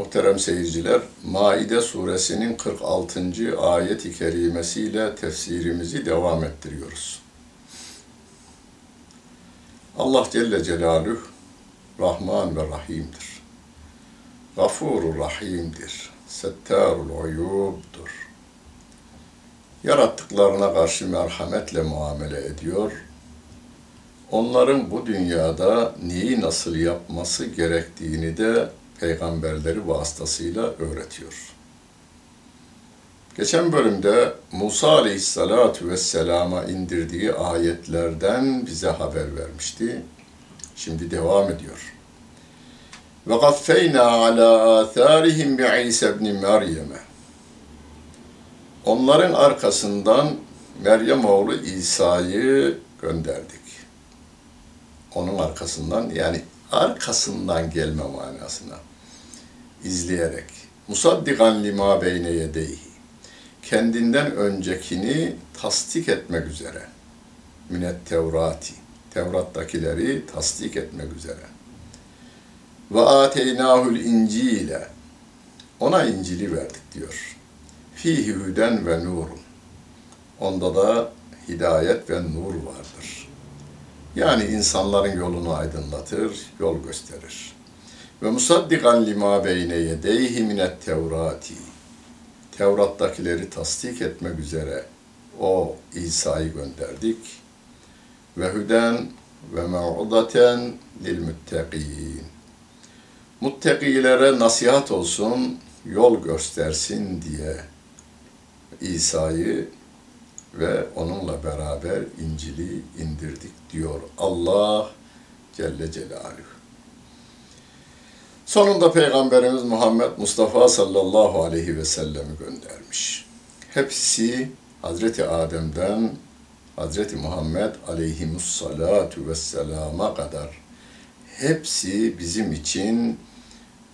Muhterem seyirciler, Maide suresinin 46. ayet-i kerimesiyle tefsirimizi devam ettiriyoruz. Allah Celle Celaluhu Rahman ve Rahim'dir. Gafurur Rahim'dir. Settarul Uyub'dur. Yarattıklarına karşı merhametle muamele ediyor. Onların bu dünyada neyi nasıl yapması gerektiğini de peygamberleri vasıtasıyla öğretiyor. Geçen bölümde Musa aleyhissalatu vesselama indirdiği ayetlerden bize haber vermişti. Şimdi devam ediyor. Ala atharihim bi İsa ibn Meryem'e. Onların arkasından Meryem oğlu İsa'yı gönderdik. Onun arkasından yani arkasından gelme manasına izleyerek musaddikan lima beyne yedeyhi kendinden öncekini tasdik etmek üzere minet tevrati Tevrat'takileri tasdik etmek üzere ve ateynahul incile ona İncil'i verdik diyor. Fihi hüden ve nurun. Onda da hidayet ve nur vardır. Yani insanların yolunu aydınlatır, yol gösterir. Ve musaddikan lima beyne yedeyhi minet tevrati. Tevrat'takileri tasdik etmek üzere o İsa'yı gönderdik. Ve hüden ve mev'udaten lil müttegîn. Muttegilere nasihat olsun, yol göstersin diye İsa'yı ve onunla beraber İncil'i indirdik diyor Allah Celle Celaluhu. Sonunda Peygamberimiz Muhammed Mustafa sallallahu aleyhi ve sellemi göndermiş. Hepsi Hazreti Adem'den Hazreti Muhammed aleyhimussalatu vesselama kadar hepsi bizim için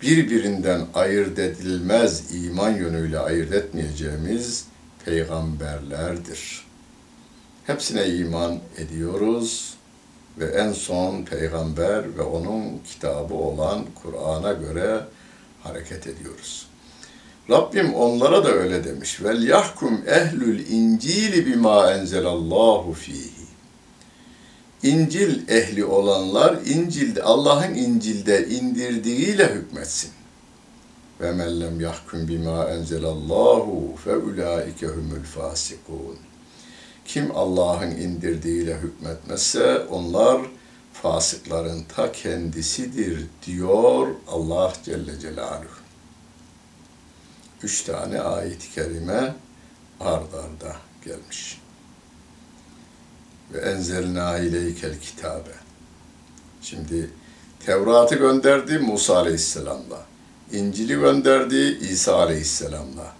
birbirinden ayırt edilmez iman yönüyle ayırt etmeyeceğimiz peygamberlerdir. Hepsine iman ediyoruz ve en son peygamber ve onun kitabı olan Kur'an'a göre hareket ediyoruz. Rabbim onlara da öyle demiş. Vel yahkum ehlül incili bima enzelallahu fihi. İncil ehli olanlar İncil'de Allah'ın İncil'de indirdiğiyle hükmetsin. Ve men lem yahkum bima enzelallahu fe ulaike humul fasikun. Kim Allah'ın indirdiğiyle hükmetmezse onlar fasıkların ta kendisidir diyor Allah Celle Celaluhu. Üç tane ayet-i kerime ard arda gelmiş. Ve enzelna ileykel kitabe. Şimdi Tevrat'ı gönderdi Musa Aleyhisselam'la. İncil'i gönderdi İsa Aleyhisselam'la.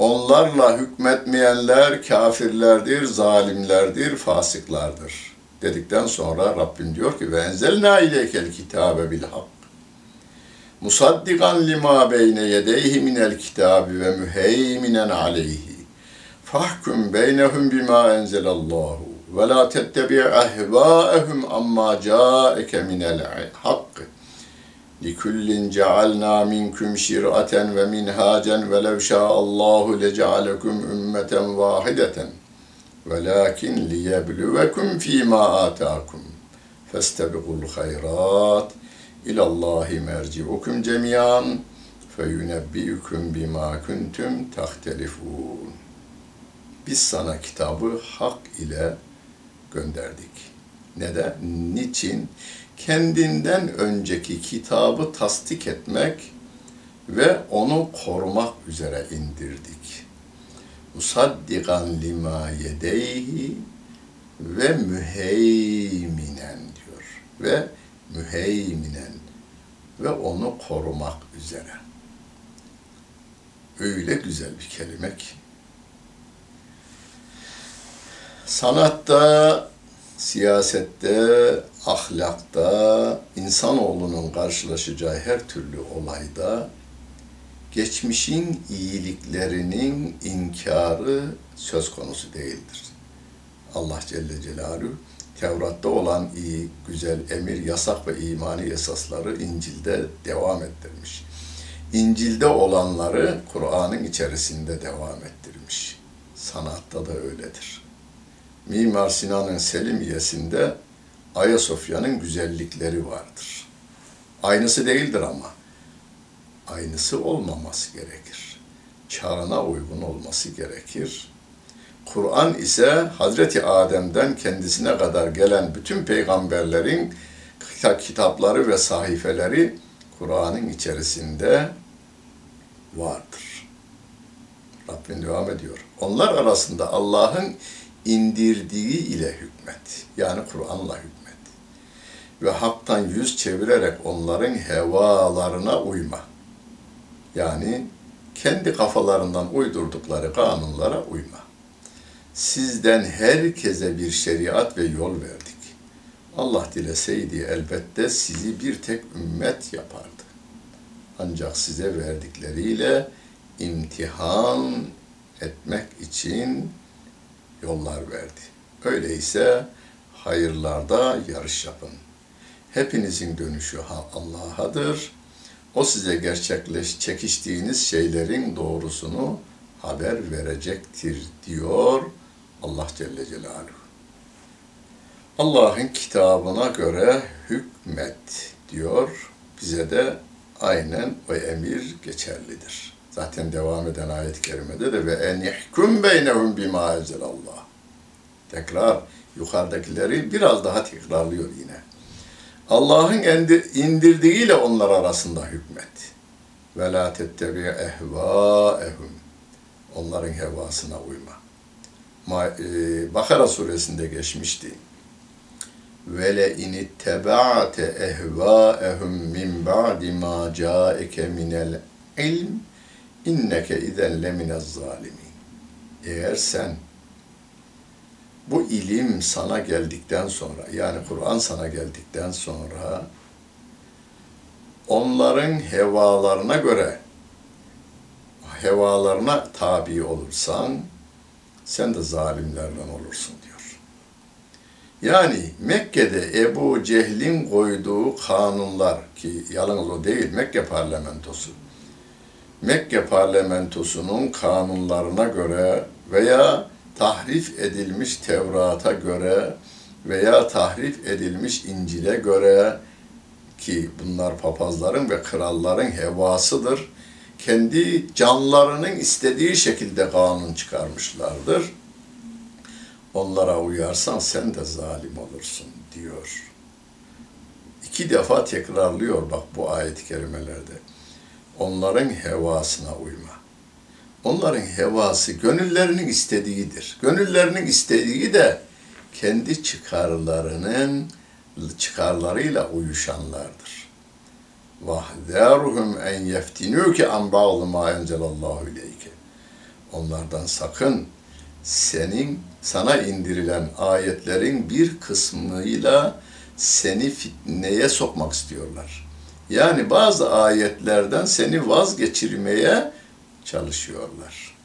Onlarla hükmetmeyenler kafirlerdir, zalimlerdir, fasıklardır. Dedikten sonra Rabbim diyor ki ve enzelna ileykel kitabe bil hak. Musaddikan lima beyne yedeyhi minel kitabi ve müheyminen aleyhi. Fahkum beynehum bima enzelallahu ve la tettebi ahvaehum amma caeke minel hakkı. لِكُلٍّ جَعَلْنَا مِنْكُمْ شِرْعَةً وَمِنْهَاجًا وَلَوْ شَاءَ اللّٰهُ لَجَعَلَكُمْ أُمَّةً وَاحِدَةً وَلَكِنْ لِيَبْلُوَكُمْ فِي مَا آتَاكُمْ فَاسْتَبِقُوا الْخَيْرَاتِ إِلَى اللّٰهِ مَرْجِعُكُمْ جَمِيعًا فَيُنَبِّئُكُمْ بِمَا كُنْتُمْ تَخْتَلِفُونَ Biz sana kitabı hak ile gönderdik. Neden? Niçin? kendinden önceki kitabı tasdik etmek ve onu korumak üzere indirdik. Musaddikan lima yedeyhi ve müheyminen diyor. Ve müheyminen ve onu korumak üzere. Öyle güzel bir kelime ki. Sanatta, siyasette, ahlakta, insanoğlunun karşılaşacağı her türlü olayda geçmişin iyiliklerinin inkarı söz konusu değildir. Allah Celle Celaluhu Tevrat'ta olan iyi, güzel emir, yasak ve imani esasları İncil'de devam ettirmiş. İncil'de olanları Kur'an'ın içerisinde devam ettirmiş. Sanatta da öyledir. Mimar Sinan'ın Selimiyesinde Ayasofya'nın güzellikleri vardır. Aynısı değildir ama. Aynısı olmaması gerekir. Çağına uygun olması gerekir. Kur'an ise Hazreti Adem'den kendisine kadar gelen bütün peygamberlerin kitapları ve sahifeleri Kur'an'ın içerisinde vardır. Rabbim devam ediyor. Onlar arasında Allah'ın indirdiği ile hükmet. Yani Kur'an'la hükmet. Ve haktan yüz çevirerek onların hevalarına uyma. Yani kendi kafalarından uydurdukları kanunlara uyma. Sizden herkese bir şeriat ve yol verdik. Allah dileseydi elbette sizi bir tek ümmet yapardı. Ancak size verdikleriyle imtihan etmek için yollar verdi. Öyleyse hayırlarda yarış yapın. Hepinizin dönüşü Allah'adır. O size gerçekleş çekiştiğiniz şeylerin doğrusunu haber verecektir diyor Allah Celle Celaluhu. Allah'ın kitabına göre hükmet diyor. Bize de aynen o emir geçerlidir. Zaten devam eden ayet-i kerimede de ve en yahkum beynehum bima Allah. Tekrar yukarıdakileri biraz daha tekrarlıyor yine. Allah'ın indirdiğiyle onlar arasında hükmet. Ve la tettebi ehvaehum. Onların hevasına uyma. E, Bakara suresinde geçmişti. Ve le in ittaba'te ehvaehum min ba'di ma ca'eke minel ilm inneke izen leminez zalimin. Eğer sen bu ilim sana geldikten sonra yani Kur'an sana geldikten sonra onların hevalarına göre hevalarına tabi olursan sen de zalimlerden olursun diyor. Yani Mekke'de Ebu Cehil'in koyduğu kanunlar ki yalnız o değil Mekke parlamentosu Mekke parlamentosunun kanunlarına göre veya tahrif edilmiş Tevrat'a göre veya tahrif edilmiş İncil'e göre ki bunlar papazların ve kralların hevasıdır. Kendi canlarının istediği şekilde kanun çıkarmışlardır. Onlara uyarsan sen de zalim olursun diyor. İki defa tekrarlıyor bak bu ayet-i kerimelerde onların hevasına uyma. Onların hevası gönüllerinin istediğidir. Gönüllerinin istediği de kendi çıkarlarının çıkarlarıyla uyuşanlardır. Vahderuhum en yeftinuke an ba'd ma enzelallahu ileyke. Onlardan sakın senin sana indirilen ayetlerin bir kısmıyla seni fitneye sokmak istiyorlar. Yani bazı ayetlerden seni vazgeçirmeye çalışıyorlar.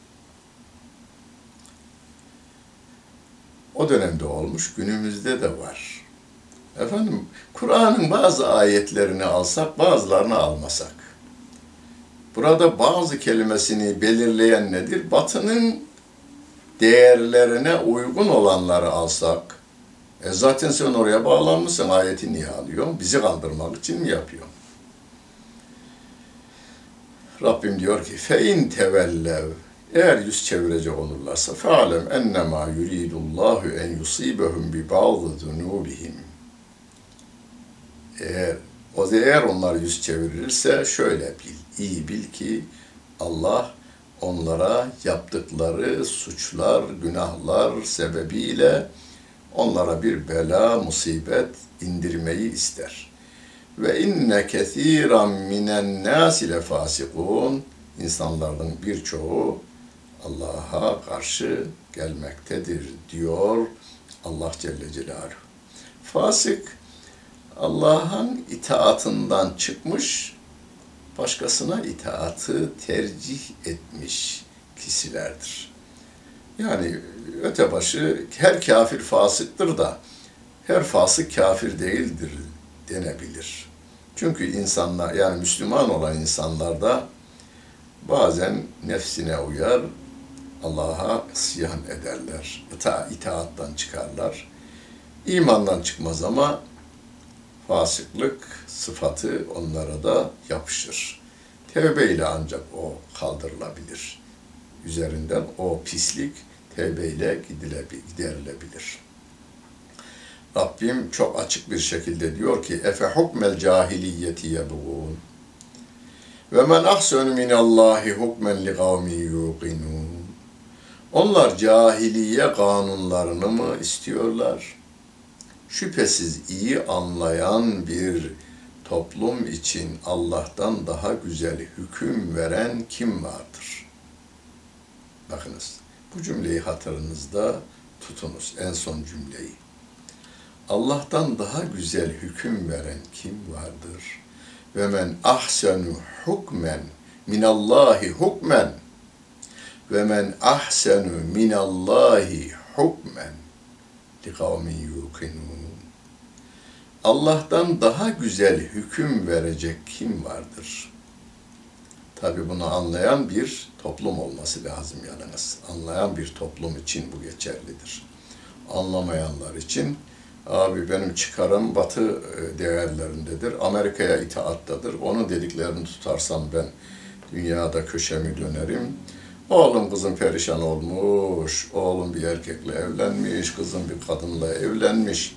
O dönemde olmuş, günümüzde de var. Efendim, Kur'an'ın bazı ayetlerini alsak, bazılarını almasak. Burada bazı kelimesini belirleyen nedir? Batının değerlerine uygun olanları alsak, e zaten sen oraya bağlanmışsın, ayeti niye alıyorsun? Bizi kandırmak için mi yapıyorsun? Rabbim diyor ki fein tevellev eğer yüz çevirecek olurlarsa fe'alem ennemâ yuridullahu en yusibehum bi ba'dı zunubihim eğer o eğer onlar yüz çevirirse şöyle bil, iyi bil ki Allah onlara yaptıkları suçlar, günahlar sebebiyle onlara bir bela, musibet indirmeyi ister. Ve inne kethiran minen nasi le fasikun. İnsanların birçoğu Allah'a karşı gelmektedir diyor Allah Celle Celaluhu. Fasık Allah'ın itaatından çıkmış, başkasına itaatı tercih etmiş kişilerdir. Yani öte başı her kafir fasıktır da her fasık kafir değildir denebilir. Çünkü insanlar yani Müslüman olan insanlar da bazen nefsine uyar, Allah'a isyan ederler. İta, itaattan çıkarlar. İmandan çıkmaz ama fasıklık sıfatı onlara da yapışır. Tevbe ile ancak o kaldırılabilir. Üzerinden o pislik tevbe ile giderilebilir. Rabbim çok açık bir şekilde diyor ki efe hukmel cahiliyeti yebğun ve men ahsenu minallahi hukmen li kavmi yuqinun onlar cahiliye kanunlarını mı istiyorlar? Şüphesiz iyi anlayan bir toplum için Allah'tan daha güzel hüküm veren kim vardır? Bakınız bu cümleyi hatırınızda tutunuz en son cümleyi. Allah'tan daha güzel hüküm veren kim vardır? Ve men ahsenu hukmen minallahi hukmen ve men ahsenu minallahi hukmen li kavmin yuqinun. Allah'tan daha güzel hüküm verecek kim vardır? Tabi bunu anlayan bir toplum olması lazım yalnız. Anlayan bir toplum için bu geçerlidir. Anlamayanlar için abi benim çıkarım batı e, değerlerindedir. Amerika'ya itaattadır. Onun dediklerini tutarsam ben dünyada köşemi dönerim. Oğlum kızım perişan olmuş, oğlum bir erkekle evlenmiş, kızım bir kadınla evlenmiş.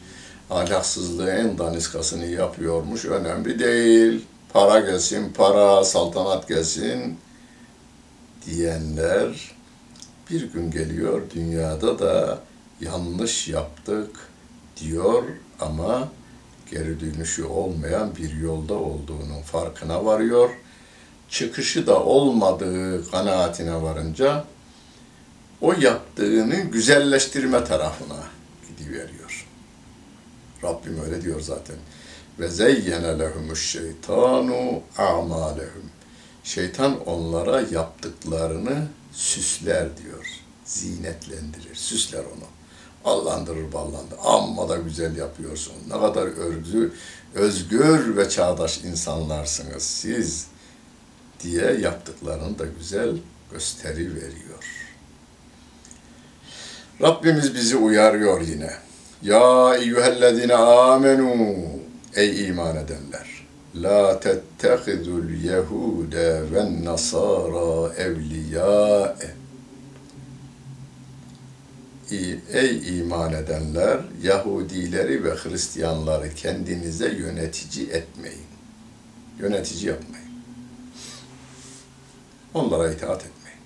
Ahlaksızlığı en daniskasını yapıyormuş, önemli değil. Para gelsin, para, saltanat gelsin diyenler bir gün geliyor dünyada da yanlış yaptık diyor ama geri dönüşü olmayan bir yolda olduğunun farkına varıyor. Çıkışı da olmadığı kanaatine varınca o yaptığını güzelleştirme tarafına gidiveriyor. Rabbim öyle diyor zaten. Ve zeyyene lehumuş şeytanu a'malehum. Şeytan onlara yaptıklarını süsler diyor. Zinetlendirir, süsler onu. Allandırır ballandır. Amma da güzel yapıyorsun. Ne kadar örgü, özgür ve çağdaş insanlarsınız siz diye yaptıklarını da güzel gösteri veriyor. Rabbimiz bizi uyarıyor yine. Ya eyyühellezine amenu ey iman edenler. La tettehidul yehude ve nasara evliyâe. Ey iman edenler, Yahudileri ve Hristiyanları kendinize yönetici etmeyin. Yönetici yapmayın. Onlara itaat etmeyin.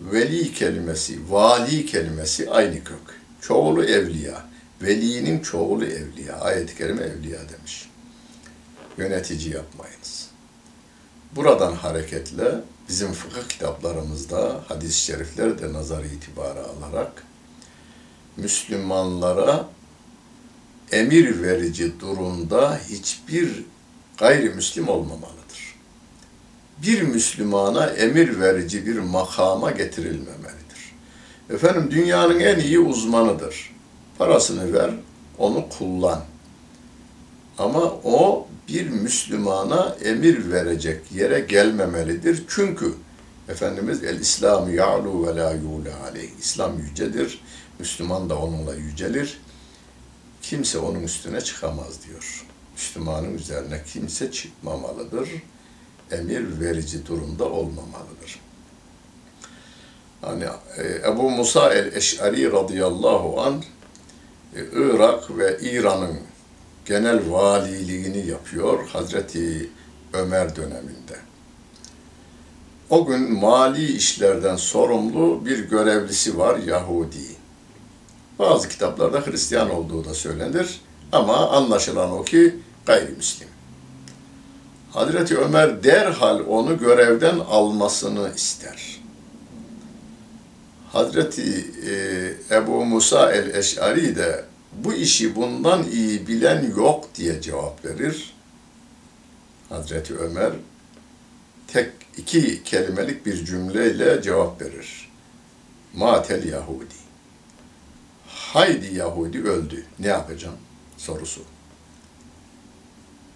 Veli kelimesi, vali kelimesi aynı kök. Çoğulu evliya. Velinin çoğulu evliya. Ayet-i kerime evliya demiş. Yönetici yapmayınız. Buradan hareketle bizim fıkıh kitaplarımızda hadis-i şerifleri de nazar itibarı alarak Müslümanlara emir verici durumda hiçbir gayrimüslim olmamalıdır. Bir Müslümana emir verici bir makama getirilmemelidir. Efendim dünyanın en iyi uzmanıdır. Parasını ver, onu kullan. Ama o bir Müslümana emir verecek yere gelmemelidir. Çünkü Efendimiz el İslam ya'lu ve la yu'la aleyh. İslam yücedir. Müslüman da onunla yücelir. Kimse onun üstüne çıkamaz diyor. Müslümanın üzerine kimse çıkmamalıdır. Emir verici durumda olmamalıdır. Hani e, Ebu Musa el-Eş'ari radıyallahu an e, Irak ve İran'ın genel valiliğini yapıyor Hazreti Ömer döneminde. O gün mali işlerden sorumlu bir görevlisi var Yahudi. Bazı kitaplarda Hristiyan olduğu da söylenir ama anlaşılan o ki gayrimüslim. Hazreti Ömer derhal onu görevden almasını ister. Hazreti e, Ebu Musa el-Eş'ari de bu işi bundan iyi bilen yok diye cevap verir. Hazreti Ömer tek iki kelimelik bir cümleyle cevap verir. Matel Yahudi. Haydi Yahudi öldü. Ne yapacağım? Sorusu.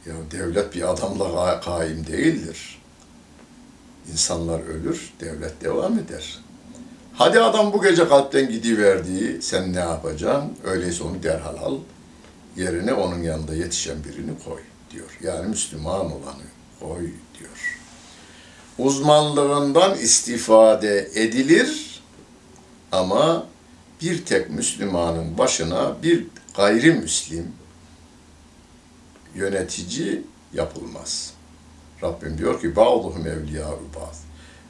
Ya devlet bir adamla kaim değildir. İnsanlar ölür, devlet devam eder. Hadi adam bu gece kalpten gidiverdi, sen ne yapacaksın? Öyleyse onu derhal al, yerine onun yanında yetişen birini koy diyor. Yani Müslüman olanı koy diyor. Uzmanlığından istifade edilir ama bir tek Müslümanın başına bir gayrimüslim yönetici yapılmaz. Rabbim diyor ki ba'duhum evliyâ'u ba'd.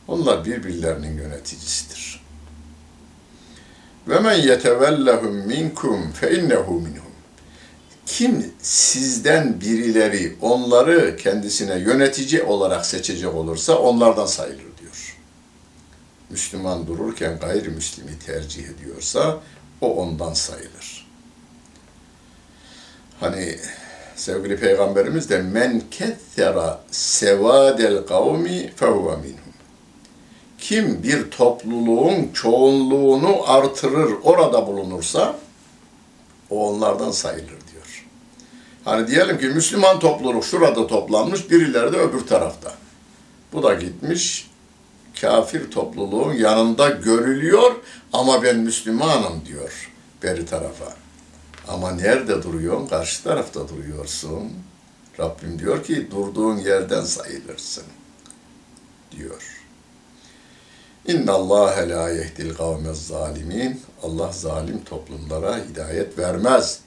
Onlar birbirlerinin yöneticisidir. Ve men yetevellehum minkum fe innehu minhum. Kim sizden birileri onları kendisine yönetici olarak seçecek olursa onlardan sayılır diyor. Müslüman dururken gayrimüslimi tercih ediyorsa o ondan sayılır. Hani sevgili peygamberimiz de men kethera sevadel kavmi fehuve minhum. Kim bir topluluğun çoğunluğunu artırır, orada bulunursa o onlardan sayılır diyor. Hani diyelim ki Müslüman topluluk şurada toplanmış, birileri de öbür tarafta. Bu da gitmiş kafir topluluğun yanında görülüyor ama ben Müslümanım diyor beri tarafa. Ama nerede duruyorsun? Karşı tarafta duruyorsun. Rabbim diyor ki durduğun yerden sayılırsın diyor. İnna Allah la yehdil kavmez zalimin. Allah zalim toplumlara hidayet vermez.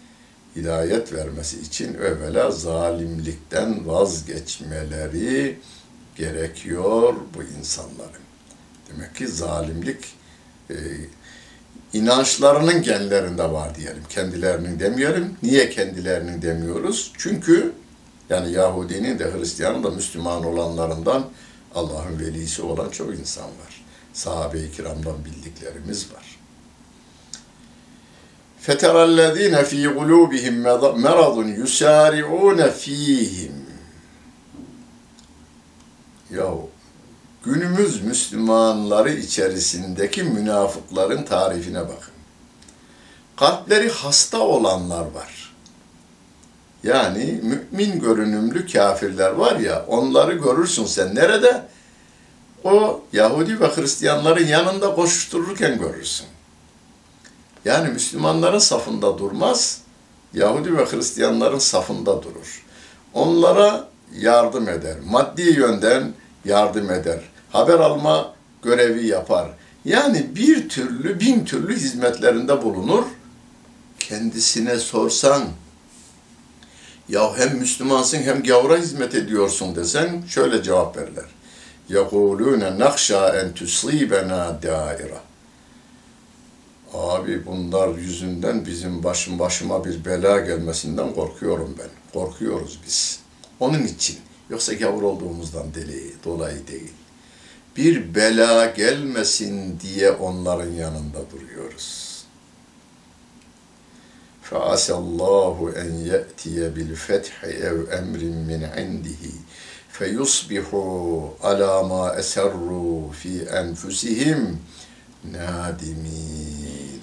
Hidayet vermesi için evvela zalimlikten vazgeçmeleri gerekiyor bu insanların. Demek ki zalimlik e, inançlarının genlerinde var diyelim. Kendilerinin demeyelim. Niye kendilerinin demiyoruz? Çünkü yani Yahudinin de Hristiyanın da Müslüman olanlarından Allah'ın velisi olan çok insan var Sahabe-i kiramdan bildiklerimiz var. فَتَرَى الَّذ۪ينَ ف۪ي قُلُوبِهِمْ مَرَضٌ يُسَارِعُونَ ف۪يهِمْ Yahu günümüz Müslümanları içerisindeki münafıkların tarifine bakın. Kalpleri hasta olanlar var. Yani mümin görünümlü kafirler var ya, onları görürsün sen nerede? O Yahudi ve Hristiyanların yanında koşuştururken görürsün. Yani Müslümanların safında durmaz, Yahudi ve Hristiyanların safında durur. Onlara yardım eder. Maddi yönden yardım eder haber alma görevi yapar. Yani bir türlü, bin türlü hizmetlerinde bulunur. Kendisine sorsan, ya hem Müslümansın hem gavura hizmet ediyorsun desen şöyle cevap verirler. يَقُولُونَ نَخْشَى اَنْ تُصِيبَنَا دَائِرَةً Abi bunlar yüzünden bizim başım başıma bir bela gelmesinden korkuyorum ben. Korkuyoruz biz. Onun için. Yoksa gavur olduğumuzdan deli, dolayı değil bir bela gelmesin diye onların yanında duruyoruz. فَعَسَ اللّٰهُ اَنْ يَأْتِيَ بِالْفَتْحِ اَوْ اَمْرٍ مِّنْ عِنْدِهِ feyusbihu ala ma eserru fi enfusihim nadimin.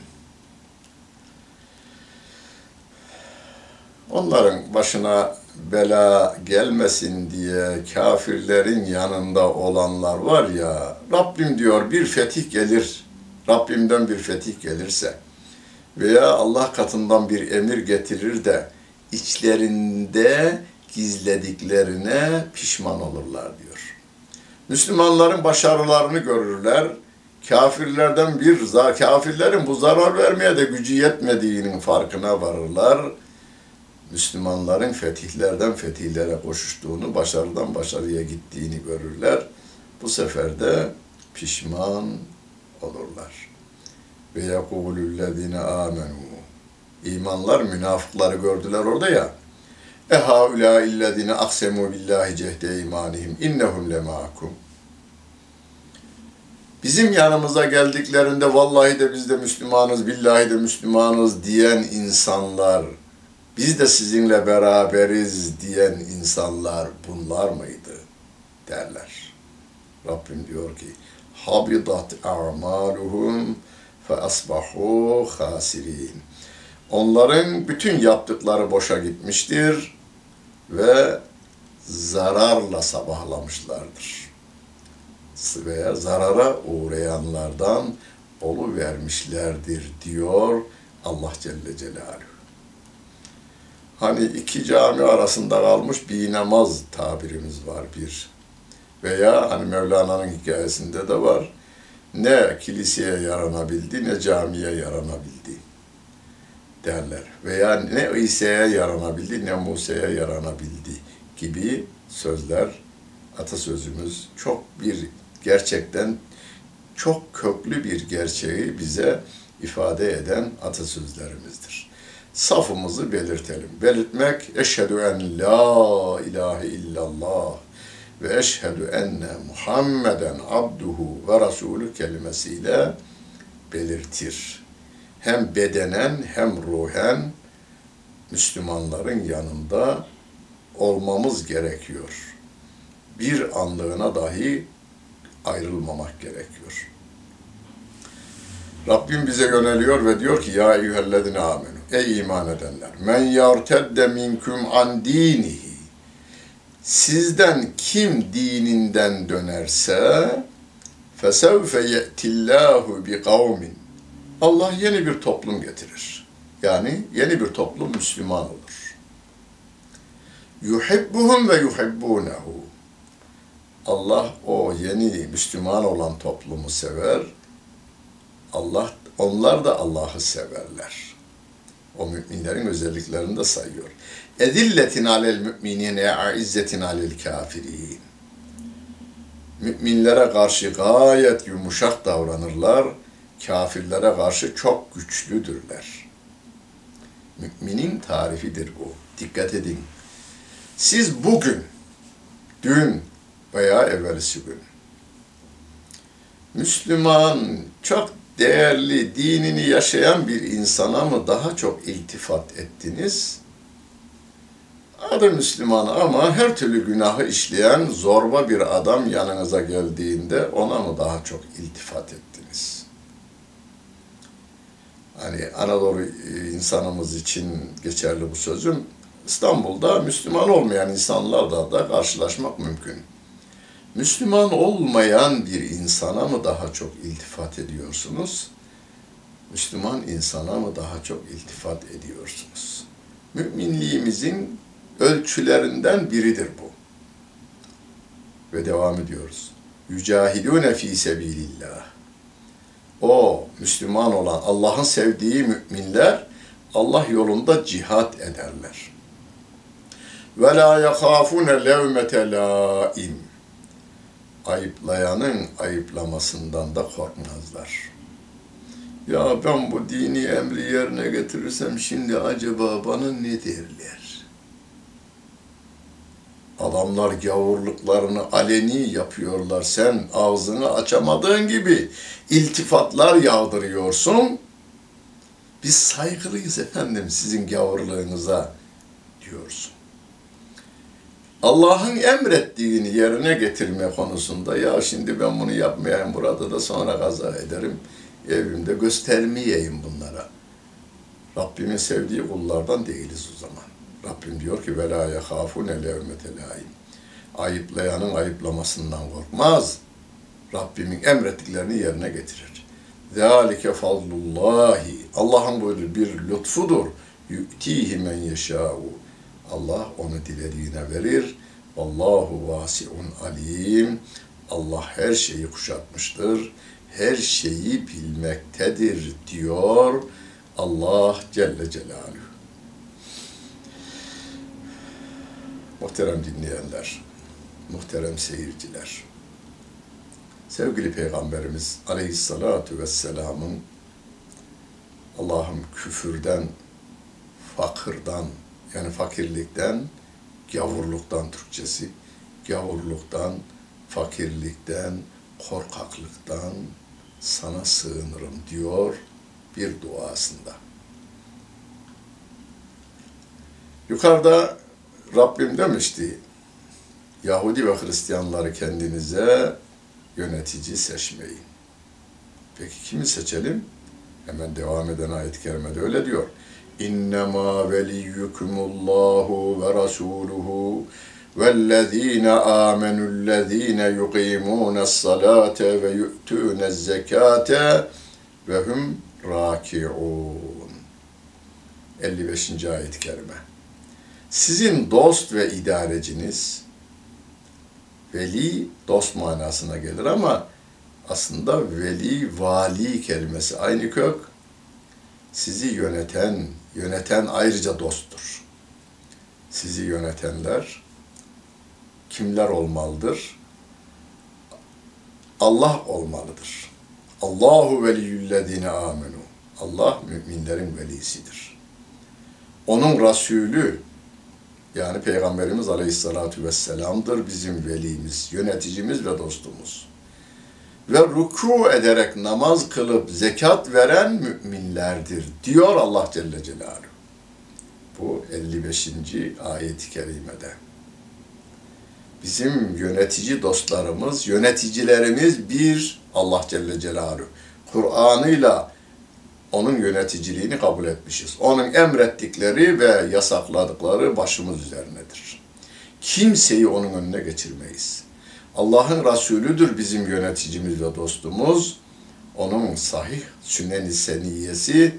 Onların başına bela gelmesin diye kafirlerin yanında olanlar var ya, Rabbim diyor bir fetih gelir, Rabbimden bir fetih gelirse veya Allah katından bir emir getirir de içlerinde gizlediklerine pişman olurlar diyor. Müslümanların başarılarını görürler, kafirlerden bir, kafirlerin bu zarar vermeye de gücü yetmediğinin farkına varırlar Müslümanların fetihlerden fetihlere koşuştuğunu, başarıdan başarıya gittiğini görürler. Bu sefer de pişman olurlar. Ve yekulüllezine amenu. İmanlar münafıkları gördüler orada ya. Ehaulâ illezine aksemu billahi cehde imanihim innehum lemâkum. Bizim yanımıza geldiklerinde vallahi de biz de Müslümanız, billahi de Müslümanız diyen insanlar, biz de sizinle beraberiz diyen insanlar bunlar mıydı derler. Rabbim diyor ki, habidat a'maluhum fe asbahu hasirin. Onların bütün yaptıkları boşa gitmiştir ve zararla sabahlamışlardır. Veya zarara uğrayanlardan olu vermişlerdir diyor Allah Celle Celaluhu. Hani iki cami arasında kalmış bir namaz tabirimiz var bir. Veya hani Mevlana'nın hikayesinde de var. Ne kiliseye yaranabildi ne camiye yaranabildi derler. Veya ne İsa'ya yaranabildi ne Musa'ya yaranabildi gibi sözler atasözümüz çok bir gerçekten çok köklü bir gerçeği bize ifade eden atasözlerimizdir. Safımızı belirtelim. Belirtmek eşhedü en la ilahe illallah ve eşhedü enne Muhammeden abduhu ve rasulü kelimesiyle belirtir. Hem bedenen hem ruhen Müslümanların yanında olmamız gerekiyor. Bir anlığına dahi ayrılmamak gerekiyor. Rabbim bize yöneliyor ve diyor ki ya eyyühellezine amenu ey iman edenler men yartedde minkum an dinihi sizden kim dininden dönerse fesevfe ye'tillahu bi kavmin Allah yeni bir toplum getirir. Yani yeni bir toplum Müslüman olur. Yuhibbuhum ve yuhibbunehu. Allah o yeni Müslüman olan toplumu sever. Allah onlar da Allah'ı severler. O müminlerin özelliklerini de sayıyor. Edilletin alel müminine aizzetin alel kafirin. Müminlere karşı gayet yumuşak davranırlar. Kafirlere karşı çok güçlüdürler. Müminin tarifidir bu. Dikkat edin. Siz bugün, dün veya evvelsi gün Müslüman, çok değerli, dinini yaşayan bir insana mı daha çok iltifat ettiniz? Adı Müslüman ama her türlü günahı işleyen zorba bir adam yanınıza geldiğinde ona mı daha çok iltifat ettiniz? Hani Anadolu insanımız için geçerli bu sözüm. İstanbul'da Müslüman olmayan insanlarla da karşılaşmak mümkün. Müslüman olmayan bir insana mı daha çok iltifat ediyorsunuz? Müslüman insana mı daha çok iltifat ediyorsunuz? Müminliğimizin ölçülerinden biridir bu. Ve devam ediyoruz. Yücahidune fi sebilillah. O Müslüman olan Allah'ın sevdiği müminler Allah yolunda cihat ederler. Ve la yahafune levmete laim. Ayıplayanın ayıplamasından da korkmazlar. Ya ben bu dini emri yerine getirirsem şimdi acaba bana ne derler? Adamlar gavurluklarını aleni yapıyorlar. Sen ağzını açamadığın gibi iltifatlar yağdırıyorsun. Biz saygılıyız efendim sizin gavurluğunuza diyorsun. Allah'ın emrettiğini yerine getirme konusunda ya şimdi ben bunu yapmayayım burada da sonra kaza ederim. Evimde göstermeyeyim bunlara. Rabbimin sevdiği kullardan değiliz o zaman. Rabbim diyor ki vela yehafune levmete laim. Ayıplayanın ayıplamasından korkmaz. Rabbimin emrettiklerini yerine getirir. Zalike fadlullahi. Allah'ın böyle bir lütfudur. Yu'tihi men yeşâ'u. Allah onu dilediğine verir. Allahu vasiun alim. Allah her şeyi kuşatmıştır. Her şeyi bilmektedir diyor Allah Celle Celaluhu. Muhterem dinleyenler, muhterem seyirciler. Sevgili Peygamberimiz Aleyhissalatu Vesselam'ın Allah'ım küfürden, fakırdan, yani fakirlikten, gavurluktan Türkçesi, gavurluktan, fakirlikten, korkaklıktan sana sığınırım diyor bir duasında. Yukarıda Rabbim demişti, Yahudi ve Hristiyanları kendinize yönetici seçmeyin. Peki kimi seçelim? Hemen devam eden ayet-i kerimede öyle diyor. İnnemâ veliyyukumullahu ve rasûluhu vellezîne âmenüllezîne yuqîmûne's-salâte ve yu'tûne'z-zekâte ve hum râki'ûn. 55. ayet-i kerime. Sizin dost ve idareciniz, veli dost manasına gelir ama aslında veli, vali kelimesi aynı kök. Sizi yöneten, yöneten ayrıca dosttur. Sizi yönetenler kimler olmalıdır? Allah olmalıdır. Allahu veliyyüllezine amenu. Allah müminlerin velisidir. Onun Resulü yani Peygamberimiz Aleyhisselatü Vesselam'dır bizim velimiz, yöneticimiz ve dostumuz. Ve ruku ederek namaz kılıp zekat veren müminlerdir diyor Allah Celle Celaluhu. Bu 55. ayet-i kerimede. Bizim yönetici dostlarımız, yöneticilerimiz bir Allah Celle Celaluhu. Kur'an'ıyla onun yöneticiliğini kabul etmişiz. Onun emrettikleri ve yasakladıkları başımız üzerinedir. Kimseyi onun önüne geçirmeyiz. Allah'ın Resulüdür bizim yöneticimiz ve dostumuz. Onun sahih sünnet-i seniyesi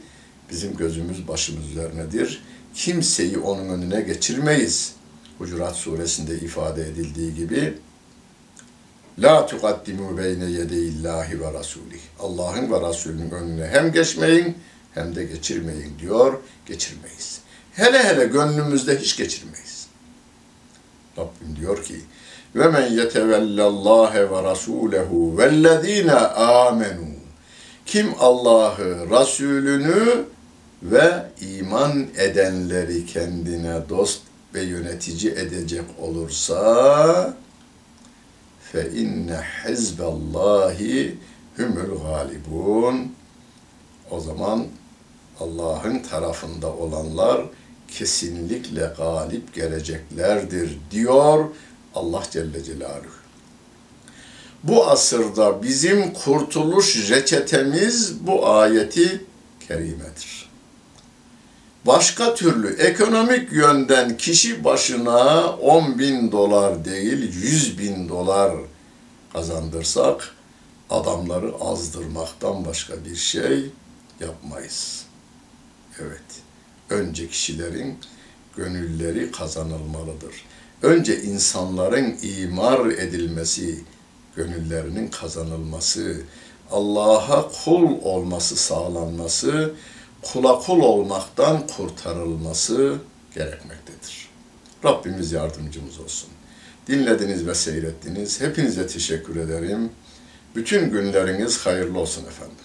bizim gözümüz başımız üzerinedir. Kimseyi onun önüne geçirmeyiz. Hucurat suresinde ifade edildiği gibi La tukaddimu beyne yedeyillahi ve rasulih. Allah'ın ve Resulünün önüne hem geçmeyin hem de geçirmeyin diyor. Geçirmeyiz. Hele hele gönlümüzde hiç geçirmeyiz. Rabbim diyor ki ve men yetevellallâhe ve rasûlehu vellezîne âmenû. Kim Allah'ı, Resulünü ve iman edenleri kendine dost ve yönetici edecek olursa fe inne hizballahi humul galibun. O zaman Allah'ın tarafında olanlar kesinlikle galip geleceklerdir diyor Allah Celle Celaluhu. Bu asırda bizim kurtuluş reçetemiz bu ayeti kerimedir. Başka türlü ekonomik yönden kişi başına 10 bin dolar değil 100 bin dolar kazandırsak adamları azdırmaktan başka bir şey yapmayız. Evet, önce kişilerin gönülleri kazanılmalıdır. Önce insanların imar edilmesi, gönüllerinin kazanılması, Allah'a kul olması sağlanması, kula kul olmaktan kurtarılması gerekmektedir. Rabbimiz yardımcımız olsun. Dinlediniz ve seyrettiniz. Hepinize teşekkür ederim. Bütün günleriniz hayırlı olsun efendim.